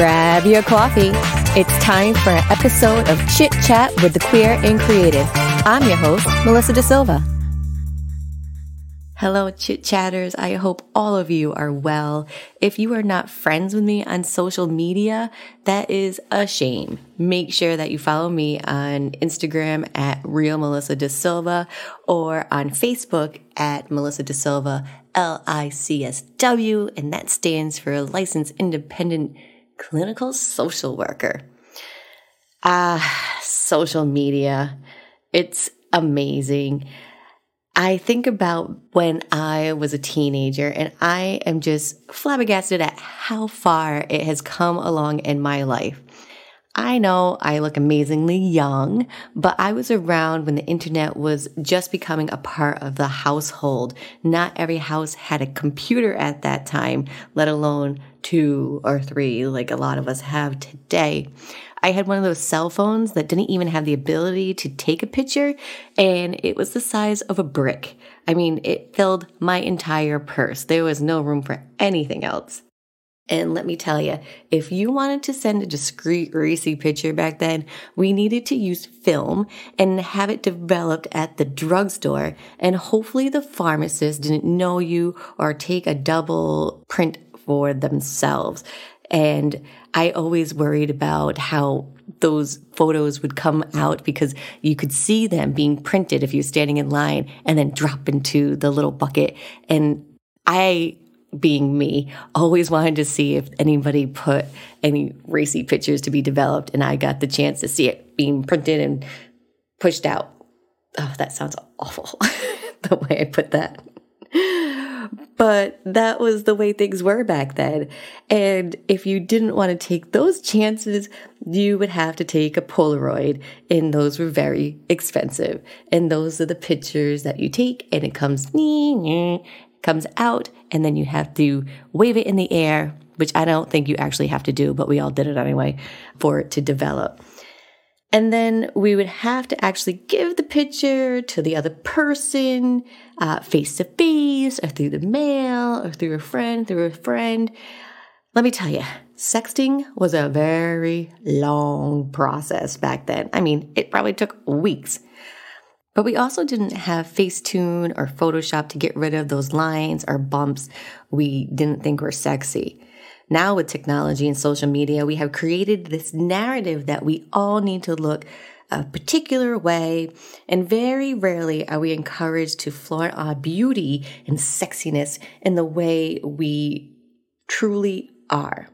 Grab your coffee. It's time for an episode of Chit Chat with the Queer and Creative. I'm your host, Melissa Da Silva. Hello, chit chatters. I hope all of you are well. If you are not friends with me on social media, that is a shame. Make sure that you follow me on Instagram at Real Melissa Da Silva or on Facebook at Melissa Da Silva, L I C S W, and that stands for Licensed Independent Clinical Social Worker. Ah, social media. It's amazing. I think about when I was a teenager and I am just flabbergasted at how far it has come along in my life. I know I look amazingly young, but I was around when the internet was just becoming a part of the household. Not every house had a computer at that time, let alone two or three like a lot of us have today. I had one of those cell phones that didn't even have the ability to take a picture, and it was the size of a brick. I mean, it filled my entire purse. There was no room for anything else. And let me tell you, if you wanted to send a discreet, racy picture back then, we needed to use film and have it developed at the drugstore. And hopefully the pharmacist didn't know you or take a double print for themselves. And I always worried about how those photos would come out because you could see them being printed if you're standing in line and then drop into the little bucket. And I, being me, always wanted to see if anybody put any racy pictures to be developed. And I got the chance to see it being printed and pushed out. Oh, that sounds awful the way I put that but that was the way things were back then. And if you didn't want to take those chances, you would have to take a Polaroid, and those were very expensive. And those are the pictures that you take, and it comes comes out, and then you have to wave it in the air, which I don't think you actually have to do, but we all did it anyway for it to develop. And then we would have to actually give the picture to the other person, uh, face to face, or through the mail, or through a friend, through a friend. Let me tell you, sexting was a very long process back then. I mean, it probably took weeks. But we also didn't have Facetune or Photoshop to get rid of those lines or bumps we didn't think were sexy. Now, with technology and social media, we have created this narrative that we all need to look a particular way, and very rarely are we encouraged to flaunt our beauty and sexiness in the way we truly are.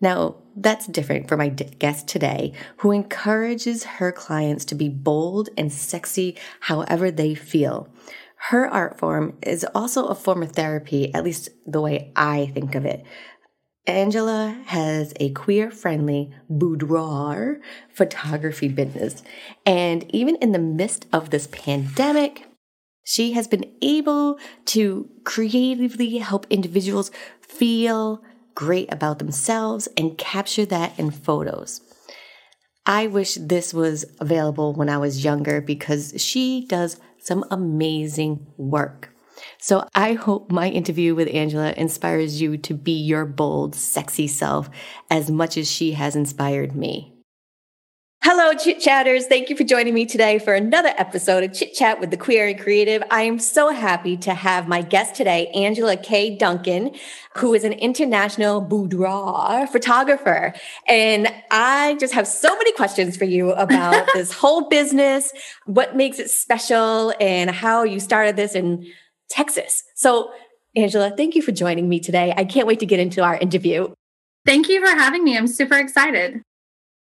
Now, that's different for my guest today, who encourages her clients to be bold and sexy however they feel. Her art form is also a form of therapy, at least the way I think of it. Angela has a queer friendly boudoir photography business. And even in the midst of this pandemic, she has been able to creatively help individuals feel great about themselves and capture that in photos. I wish this was available when I was younger because she does some amazing work. So I hope my interview with Angela inspires you to be your bold, sexy self as much as she has inspired me. Hello, chit chatters. Thank you for joining me today for another episode of Chit Chat with the Queer and Creative. I am so happy to have my guest today, Angela K. Duncan, who is an international boudoir photographer. And I just have so many questions for you about this whole business, what makes it special, and how you started this in Texas. So, Angela, thank you for joining me today. I can't wait to get into our interview. Thank you for having me. I'm super excited.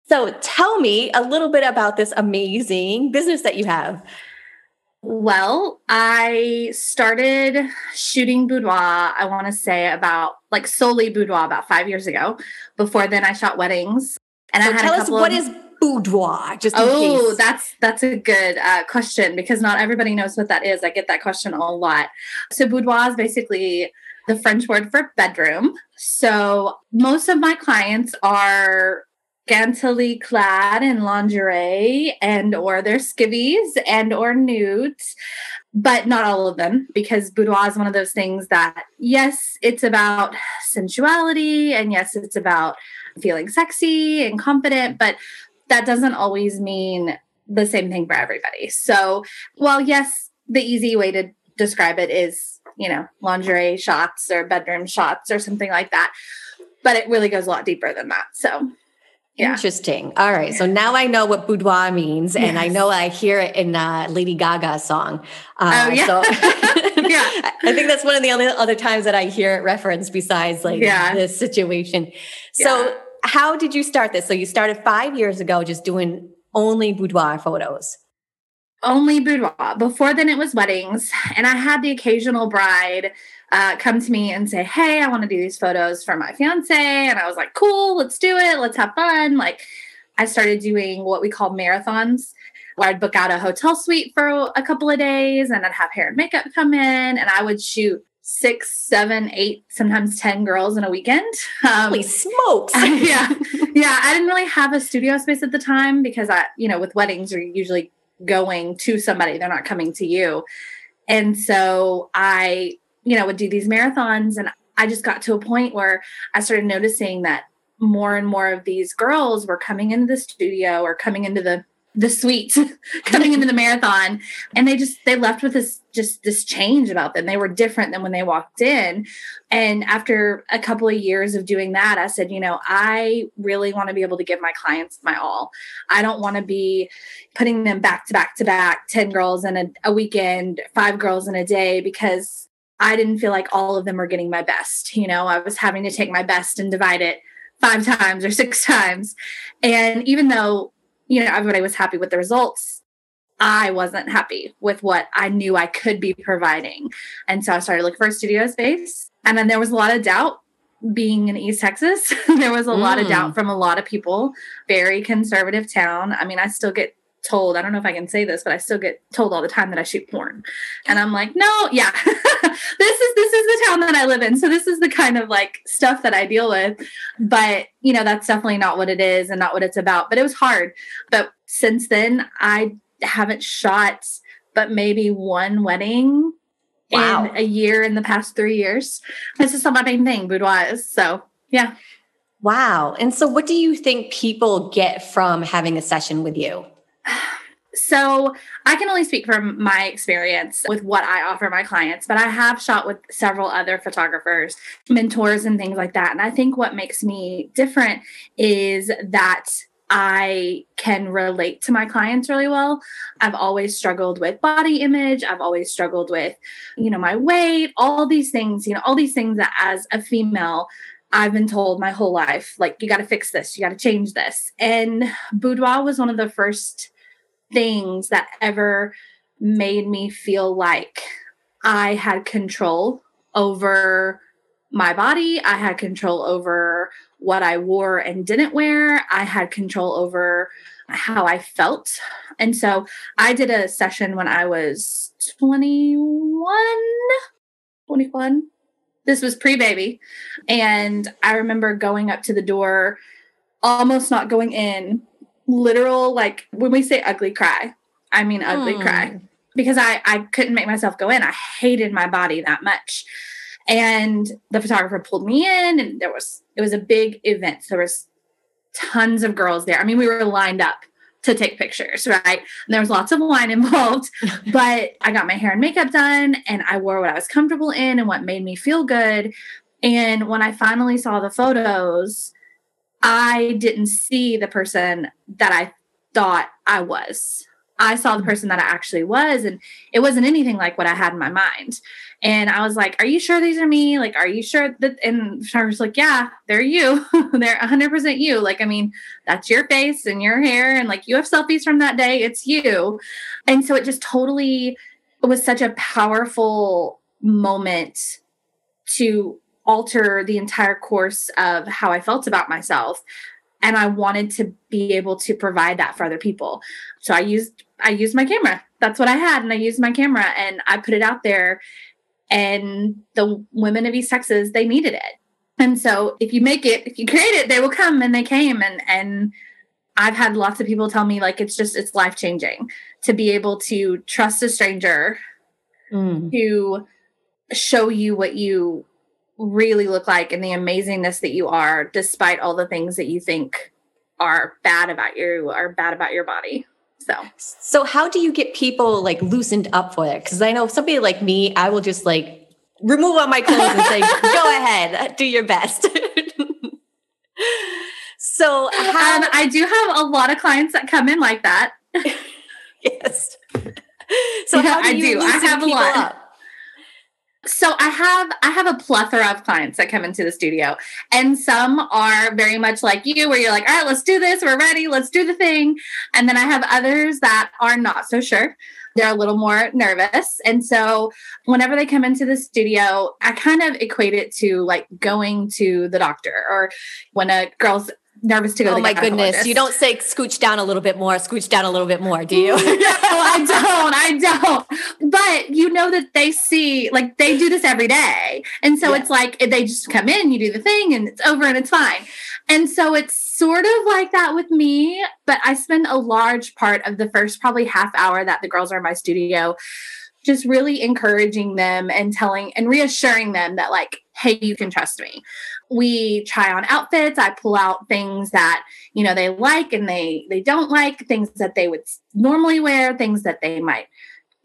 So, tell me a little bit about this amazing business that you have. Well, I started shooting boudoir, I want to say about like solely boudoir about five years ago. Before then, I shot weddings. And so I had tell us what of, is boudoir? Just oh, case. that's that's a good uh, question because not everybody knows what that is. I get that question a lot. So boudoir is basically the French word for bedroom. So most of my clients are scantily clad in lingerie and or their skivvies and or nudes but not all of them because boudoir is one of those things that yes it's about sensuality and yes it's about feeling sexy and confident but that doesn't always mean the same thing for everybody. So well yes the easy way to describe it is you know lingerie shots or bedroom shots or something like that but it really goes a lot deeper than that. So yeah. Interesting. All right. So now I know what boudoir means, yes. and I know I hear it in uh, Lady Gaga's song. Uh, oh, yeah. So yeah. I think that's one of the only other times that I hear it referenced besides like yeah. this situation. So, yeah. how did you start this? So, you started five years ago just doing only boudoir photos only boudoir. Before then, it was weddings, and I had the occasional bride uh, come to me and say, "Hey, I want to do these photos for my fiance," and I was like, "Cool, let's do it. Let's have fun." Like, I started doing what we call marathons, where I'd book out a hotel suite for a couple of days, and I'd have hair and makeup come in, and I would shoot six, seven, eight, sometimes 10 girls in a weekend. Um, Holy smokes. yeah. Yeah. I didn't really have a studio space at the time because I, you know, with weddings, you're usually going to somebody, they're not coming to you. And so I, you know, would do these marathons. And I just got to a point where I started noticing that more and more of these girls were coming into the studio or coming into the the suite coming into the marathon. And they just they left with this just this change about them. They were different than when they walked in. And after a couple of years of doing that i said you know i really want to be able to give my clients my all. I don't want to be putting them back to back to back 10 girls in a, a weekend five girls in a day because i didn't feel like all of them were getting my best you know i was having to take my best and divide it five times or six times and even though you know, everybody was happy with the results. I wasn't happy with what I knew I could be providing. And so I started looking for a studio space. And then there was a lot of doubt being in East Texas. there was a mm. lot of doubt mm. from a lot of people. Very conservative town. I mean, I still get told, I don't know if I can say this, but I still get told all the time that I shoot porn. And I'm like, no, yeah. this is this is the town that I live in. So this is the kind of like stuff that I deal with. But, you know, that's definitely not what it is and not what it's about. But it was hard. But since then, I haven't shot but maybe one wedding wow. in a year in the past three years. This is my main thing, boudoir. So yeah. Wow. And so what do you think people get from having a session with you? So I can only speak from my experience with what I offer my clients, but I have shot with several other photographers, mentors, and things like that. And I think what makes me different is that I can relate to my clients really well. I've always struggled with body image. I've always struggled with, you know, my weight, all these things, you know, all these things that as a female, I've been told my whole life, like, you got to fix this, you got to change this. And boudoir was one of the first things that ever made me feel like I had control over my body. I had control over what I wore and didn't wear. I had control over how I felt. And so I did a session when I was 21, 21. This was pre baby. And I remember going up to the door, almost not going in, literal like when we say ugly cry i mean ugly mm. cry because i i couldn't make myself go in. I hated my body that much. And the photographer pulled me in and there was it was a big event. So there was tons of girls there. I mean we were lined up to take pictures right and there was lots of wine involved but i got my hair and makeup done and i wore what i was comfortable in and what made me feel good and when i finally saw the photos I didn't see the person that I thought I was. I saw the person that I actually was, and it wasn't anything like what I had in my mind. And I was like, Are you sure these are me? Like, are you sure that? And I was like, Yeah, they're you. they're 100% you. Like, I mean, that's your face and your hair, and like you have selfies from that day. It's you. And so it just totally it was such a powerful moment to alter the entire course of how I felt about myself. And I wanted to be able to provide that for other people. So I used I used my camera. That's what I had. And I used my camera and I put it out there. And the women of East Texas, they needed it. And so if you make it, if you create it, they will come and they came and and I've had lots of people tell me like it's just it's life changing to be able to trust a stranger mm. to show you what you really look like and the amazingness that you are despite all the things that you think are bad about you or bad about your body. So, so how do you get people like loosened up for it? Because I know somebody like me, I will just like remove all my clothes and say, "Go ahead, do your best." so, how- um, I do have a lot of clients that come in like that. yes. So yeah, how do you I do. I have a lot. Up? So I have I have a plethora of clients that come into the studio and some are very much like you where you're like, "All right, let's do this. We're ready. Let's do the thing." And then I have others that are not so sure. They're a little more nervous. And so whenever they come into the studio, I kind of equate it to like going to the doctor or when a girl's nervous to go. Oh to my goodness! You don't say scooch down a little bit more, scooch down a little bit more, do you? Mm, no, I don't. I don't. But you know that they see, like they do this every day, and so yeah. it's like eh, they just come in, you do the thing, and it's over, and it's fine. And so it's sort of like that with me, but I spend a large part of the first probably half hour that the girls are in my studio just really encouraging them and telling and reassuring them that like hey you can trust me. We try on outfits. I pull out things that you know they like and they they don't like things that they would normally wear things that they might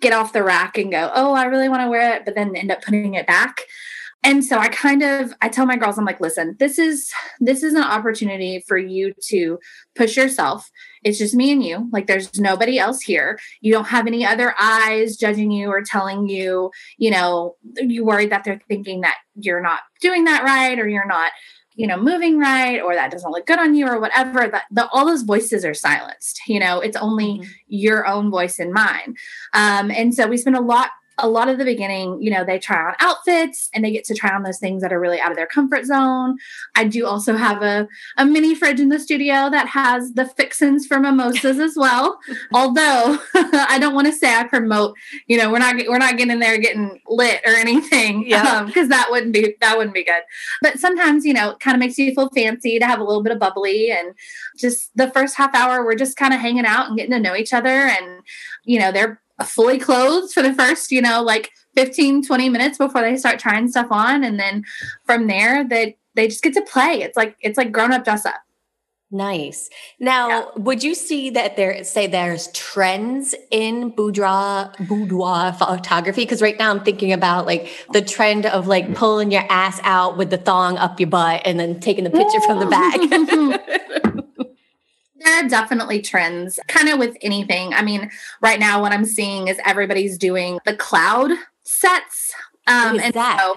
get off the rack and go oh i really want to wear it but then end up putting it back. And so i kind of i tell my girls i'm like listen this is this is an opportunity for you to push yourself it's just me and you. Like there's nobody else here. You don't have any other eyes judging you or telling you you know you worried that they're thinking that you're not doing that right or you're not you know moving right or that doesn't look good on you or whatever. That the, all those voices are silenced you know? It's only mm-hmm. your own voice and mine. Um, and so we spend a lot a lot of the beginning, you know, they try on outfits and they get to try on those things that are really out of their comfort zone. I do also have a, a mini fridge in the studio that has the fixins for mimosas as well. Although I don't want to say I promote, you know, we're not we're not getting there getting lit or anything. Yeah. because um, that wouldn't be that wouldn't be good. But sometimes, you know, it kind of makes you feel fancy to have a little bit of bubbly and just the first half hour we're just kind of hanging out and getting to know each other and you know, they're fully clothed for the first, you know, like 15, 20 minutes before they start trying stuff on. And then from there, they, they just get to play. It's like, it's like grown up dress up. Nice. Now, yeah. would you see that there say there's trends in boudoir boudoir photography? Because right now I'm thinking about like the trend of like pulling your ass out with the thong up your butt and then taking the picture from the back. There are definitely trends, kind of with anything. I mean, right now, what I'm seeing is everybody's doing the cloud sets. Um, and that? so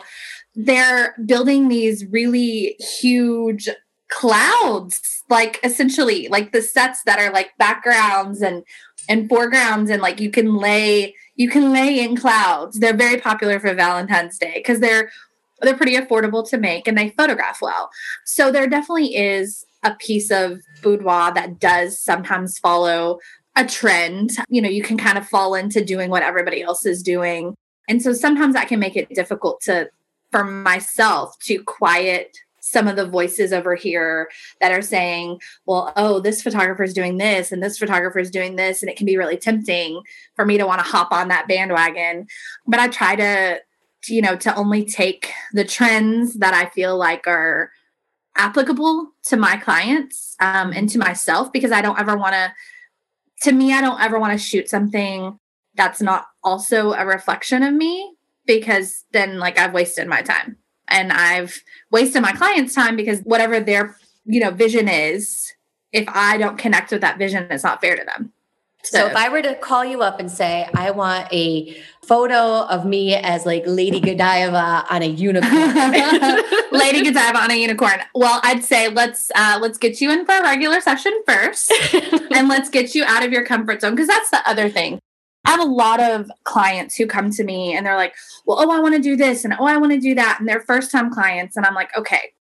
they're building these really huge clouds, like essentially like the sets that are like backgrounds and and foregrounds and like you can lay you can lay in clouds. They're very popular for Valentine's Day because they're they're pretty affordable to make and they photograph well. So there definitely is a piece of boudoir that does sometimes follow a trend. You know, you can kind of fall into doing what everybody else is doing. And so sometimes that can make it difficult to, for myself, to quiet some of the voices over here that are saying, well, oh, this photographer is doing this and this photographer is doing this. And it can be really tempting for me to want to hop on that bandwagon. But I try to, you know, to only take the trends that I feel like are applicable to my clients um, and to myself because I don't ever want to, to me, I don't ever want to shoot something that's not also a reflection of me because then like I've wasted my time and I've wasted my clients' time because whatever their, you know, vision is, if I don't connect with that vision, it's not fair to them. So, so if I were to call you up and say, I want a photo of me as like Lady Godiva on a unicorn. Lady Godiva on a unicorn. Well, I'd say let's uh, let's get you in for a regular session first, and let's get you out of your comfort zone because that's the other thing. I have a lot of clients who come to me and they're like, "Well, oh, I want to do this and oh, I want to do that," and they're first time clients, and I'm like, "Okay,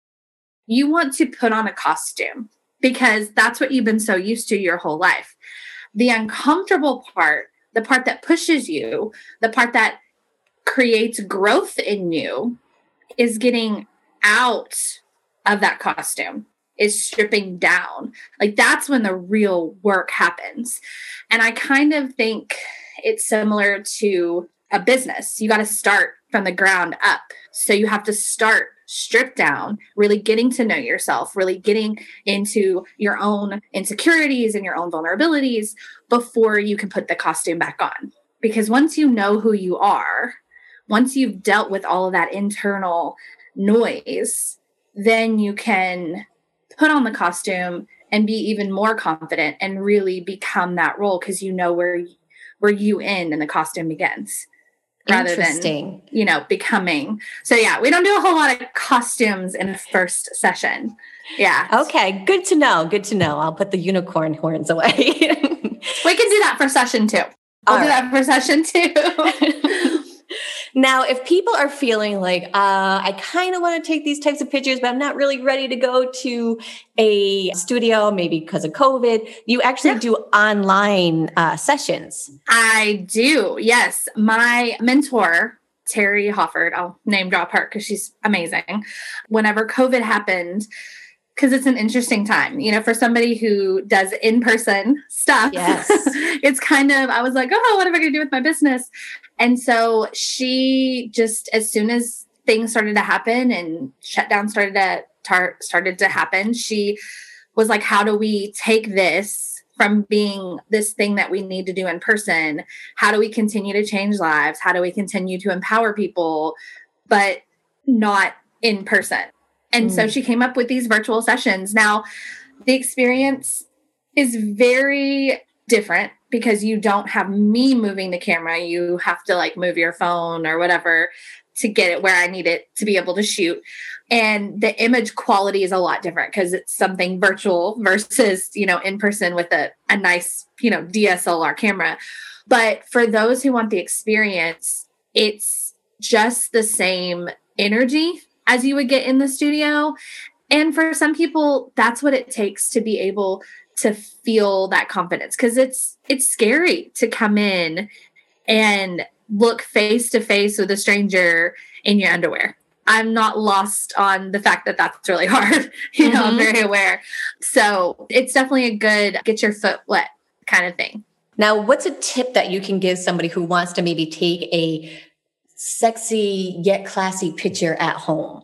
you want to put on a costume because that's what you've been so used to your whole life." the uncomfortable part, the part that pushes you, the part that creates growth in you is getting out of that costume is stripping down. Like that's when the real work happens. And I kind of think it's similar to a business. You got to start from the ground up. So you have to start stripped down, really getting to know yourself, really getting into your own insecurities and your own vulnerabilities before you can put the costume back on. Because once you know who you are, once you've dealt with all of that internal noise, then you can put on the costume and be even more confident and really become that role because you know where where you end and the costume begins rather than you know becoming. So yeah we don't do a whole lot of costumes in the first session. Yeah. Okay good to know good to know. I'll put the unicorn horns away. We can do that for session two. I'll All do right. that for session two Now, if people are feeling like, uh, I kind of want to take these types of pictures, but I'm not really ready to go to a studio, maybe because of COVID, you actually yeah. do online uh, sessions. I do, yes. My mentor, Terri Hofford, I'll name drop her because she's amazing. Whenever COVID happened, because it's an interesting time, you know, for somebody who does in person stuff. Yes. it's kind of, I was like, oh, what am I going to do with my business? And so she just, as soon as things started to happen and shutdown started to tar- started to happen, she was like, how do we take this from being this thing that we need to do in person? How do we continue to change lives? How do we continue to empower people, but not in person? And mm. so she came up with these virtual sessions. Now, the experience is very different because you don't have me moving the camera. You have to like move your phone or whatever to get it where I need it to be able to shoot. And the image quality is a lot different because it's something virtual versus, you know, in person with a, a nice, you know, DSLR camera. But for those who want the experience, it's just the same energy as you would get in the studio. And for some people, that's what it takes to be able to feel that confidence because it's it's scary to come in and look face to face with a stranger in your underwear. I'm not lost on the fact that that's really hard. you know, mm-hmm. I'm very aware. So it's definitely a good get your foot wet kind of thing. Now, what's a tip that you can give somebody who wants to maybe take a sexy yet classy picture at home?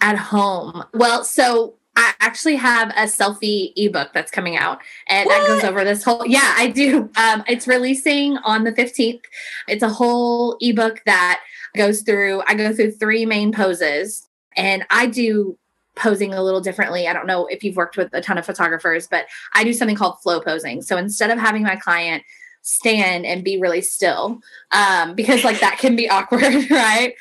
At home. Well, so I actually have a selfie ebook that's coming out and what? that goes over this whole yeah, I do. Um, it's releasing on the 15th. It's a whole ebook that goes through I go through three main poses and I do posing a little differently. I don't know if you've worked with a ton of photographers, but I do something called flow posing. So instead of having my client stand and be really still um, because like that can be awkward right?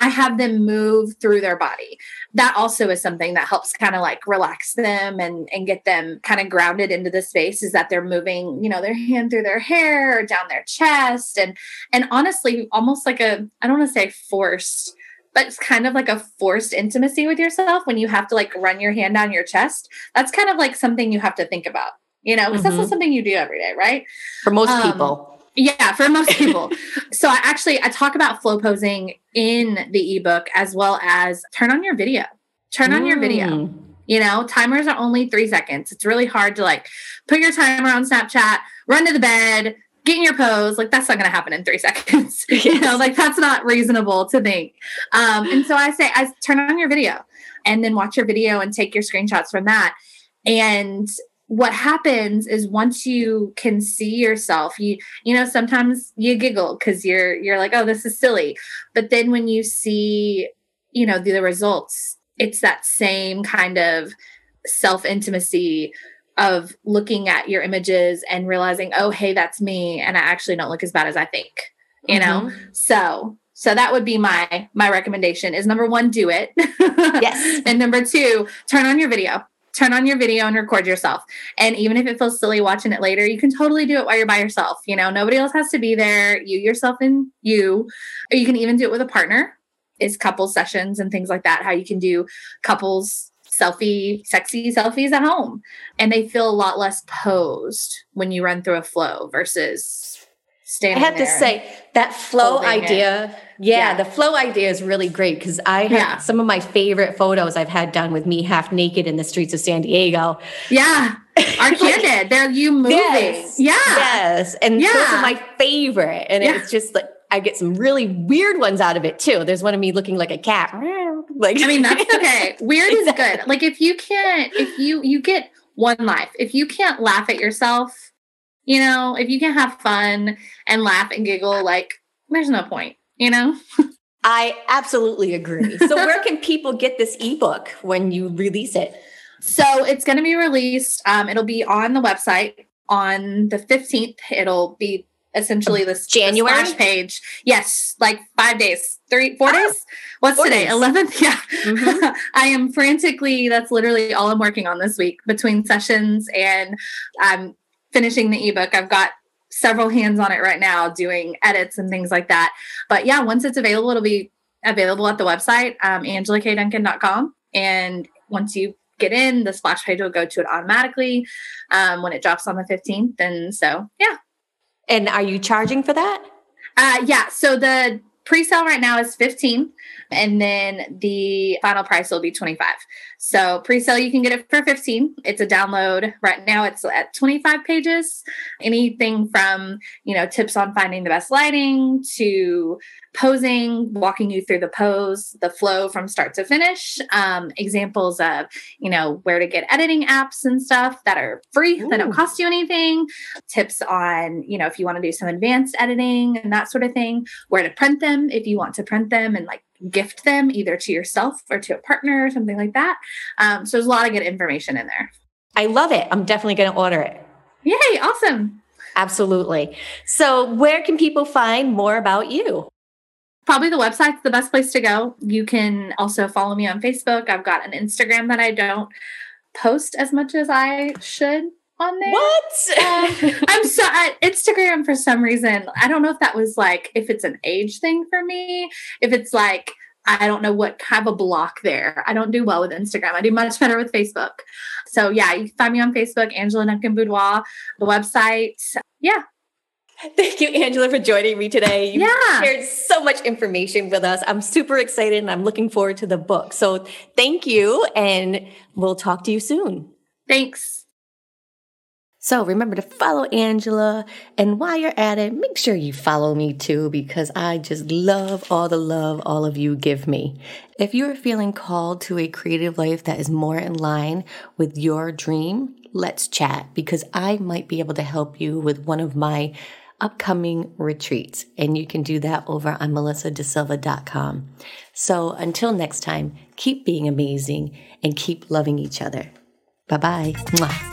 I have them move through their body. That also is something that helps kind of like relax them and and get them kind of grounded into the space is that they're moving you know their hand through their hair or down their chest and and honestly almost like a i don't want to say forced but it's kind of like a forced intimacy with yourself when you have to like run your hand down your chest. That's kind of like something you have to think about you know, because mm-hmm. that's not something you do every day, right? For most um, people. Yeah, for most people. so I actually I talk about flow posing in the ebook as well as turn on your video. Turn on mm. your video. Mm. You know, timers are only three seconds. It's really hard to like put your timer on Snapchat, run to the bed, get in your pose. Like that's not going to happen in three seconds. Yes. you know, like that's not reasonable to think. Um, and so I say, I turn on your video and then watch your video and take your screenshots from that. And what happens is once you can see yourself you you know sometimes you giggle because you're you're like oh this is silly. But then when you see you know the, the results it's that same kind of self intimacy of looking at your images and realizing oh hey that's me and i actually don't look as bad as i think you mm-hmm. know so so that would be my my recommendation is number one do it. Yes. And number two turn on your video turn on your video and record yourself. And even if it feels silly watching it later, you can totally do it while you're by yourself. You know, nobody else has to be there. You yourself and you. Or you can even do it with a partner. Is couples sessions and things like that. How you can do couples selfie, sexy selfies at home. And they feel a lot less posed when you run through a flow versus standing I have to say that flow idea. Yeah, Yeah. the flow idea is really great because I have Yeah. some of my favorite photos I've had done with me half naked in the streets of San Diego. yeah are candid they're you moving Yes. yeah Yes. And those Yeah. are my favorite. And Yeah. it's just like I get some really weird ones out of it too. There's one of me looking like a cat. Like I mean, that's okay. Weird is good. Like if you can't, if you you get one life, if you can't laugh at yourself, you know, if you can't have fun and laugh and giggle, like there's no point, you know. I absolutely agree. So where can people get this ebook when you release it? So it's going to be released. Um, it'll be on the website on the fifteenth. It'll be essentially this the January? page. Yes, like five days, three, four Ah, days. What's four today? Eleventh. Yeah. Mhm. I am frantically, that's literally all I'm working on this week between sessions and I'm finishing the ebook. I've got several hands on it right now doing edits and things like that. But yeah, once it's available, it'll be available at the website, um, angelakduncan.com. And once you get in, the splash page will go to it automatically um, when it drops on the 15th. And so, yeah. And are you charging for that? Uh, yeah. So the pre-sale right now is 15 and then the final price will be 25. So pre-sale you can get it for 15. It's a download. Right now it's at 25 pages. Anything from, you know, tips on finding the best lighting to posing, walking you through the pose, the flow from start to finish, um, examples of, you know, where to get editing apps and stuff that are free, that don't cost you anything, tips on, you know, if you want to do some advanced editing and that sort of thing, where to print them if you want to print them and like gift them either to yourself or to a partner or something like that. Um, so there's a lot of good information in there. I love it. I'm definitely going to order it. Yay, awesome. Absolutely. So, where can people find more about you? Probably the website's the best place to go. You can also follow me on Facebook. I've got an Instagram that I don't post as much as I should on there. What? Um, I'm so at Instagram for some reason. I don't know if that was like if it's an age thing for me, if it's like I don't know what have a block there. I don't do well with Instagram. I do much better with Facebook. So yeah, you can find me on Facebook, Angela Duncan Boudoir, the website. Yeah. Thank you, Angela, for joining me today. You Yeah. shared so much information with us. I'm super excited and I'm looking forward to the book. So, thank you, and we'll talk to you soon. Thanks. So remember to follow Angela. And while you're at it, make sure you follow me too, because I just love all the love all of you give me. If you're feeling called to a creative life that is more in line with your dream, let's chat because I might be able to help you with one of my upcoming retreats. And you can do that over on melissadasilva.com. So until next time, keep being amazing and keep loving each other. Bye bye.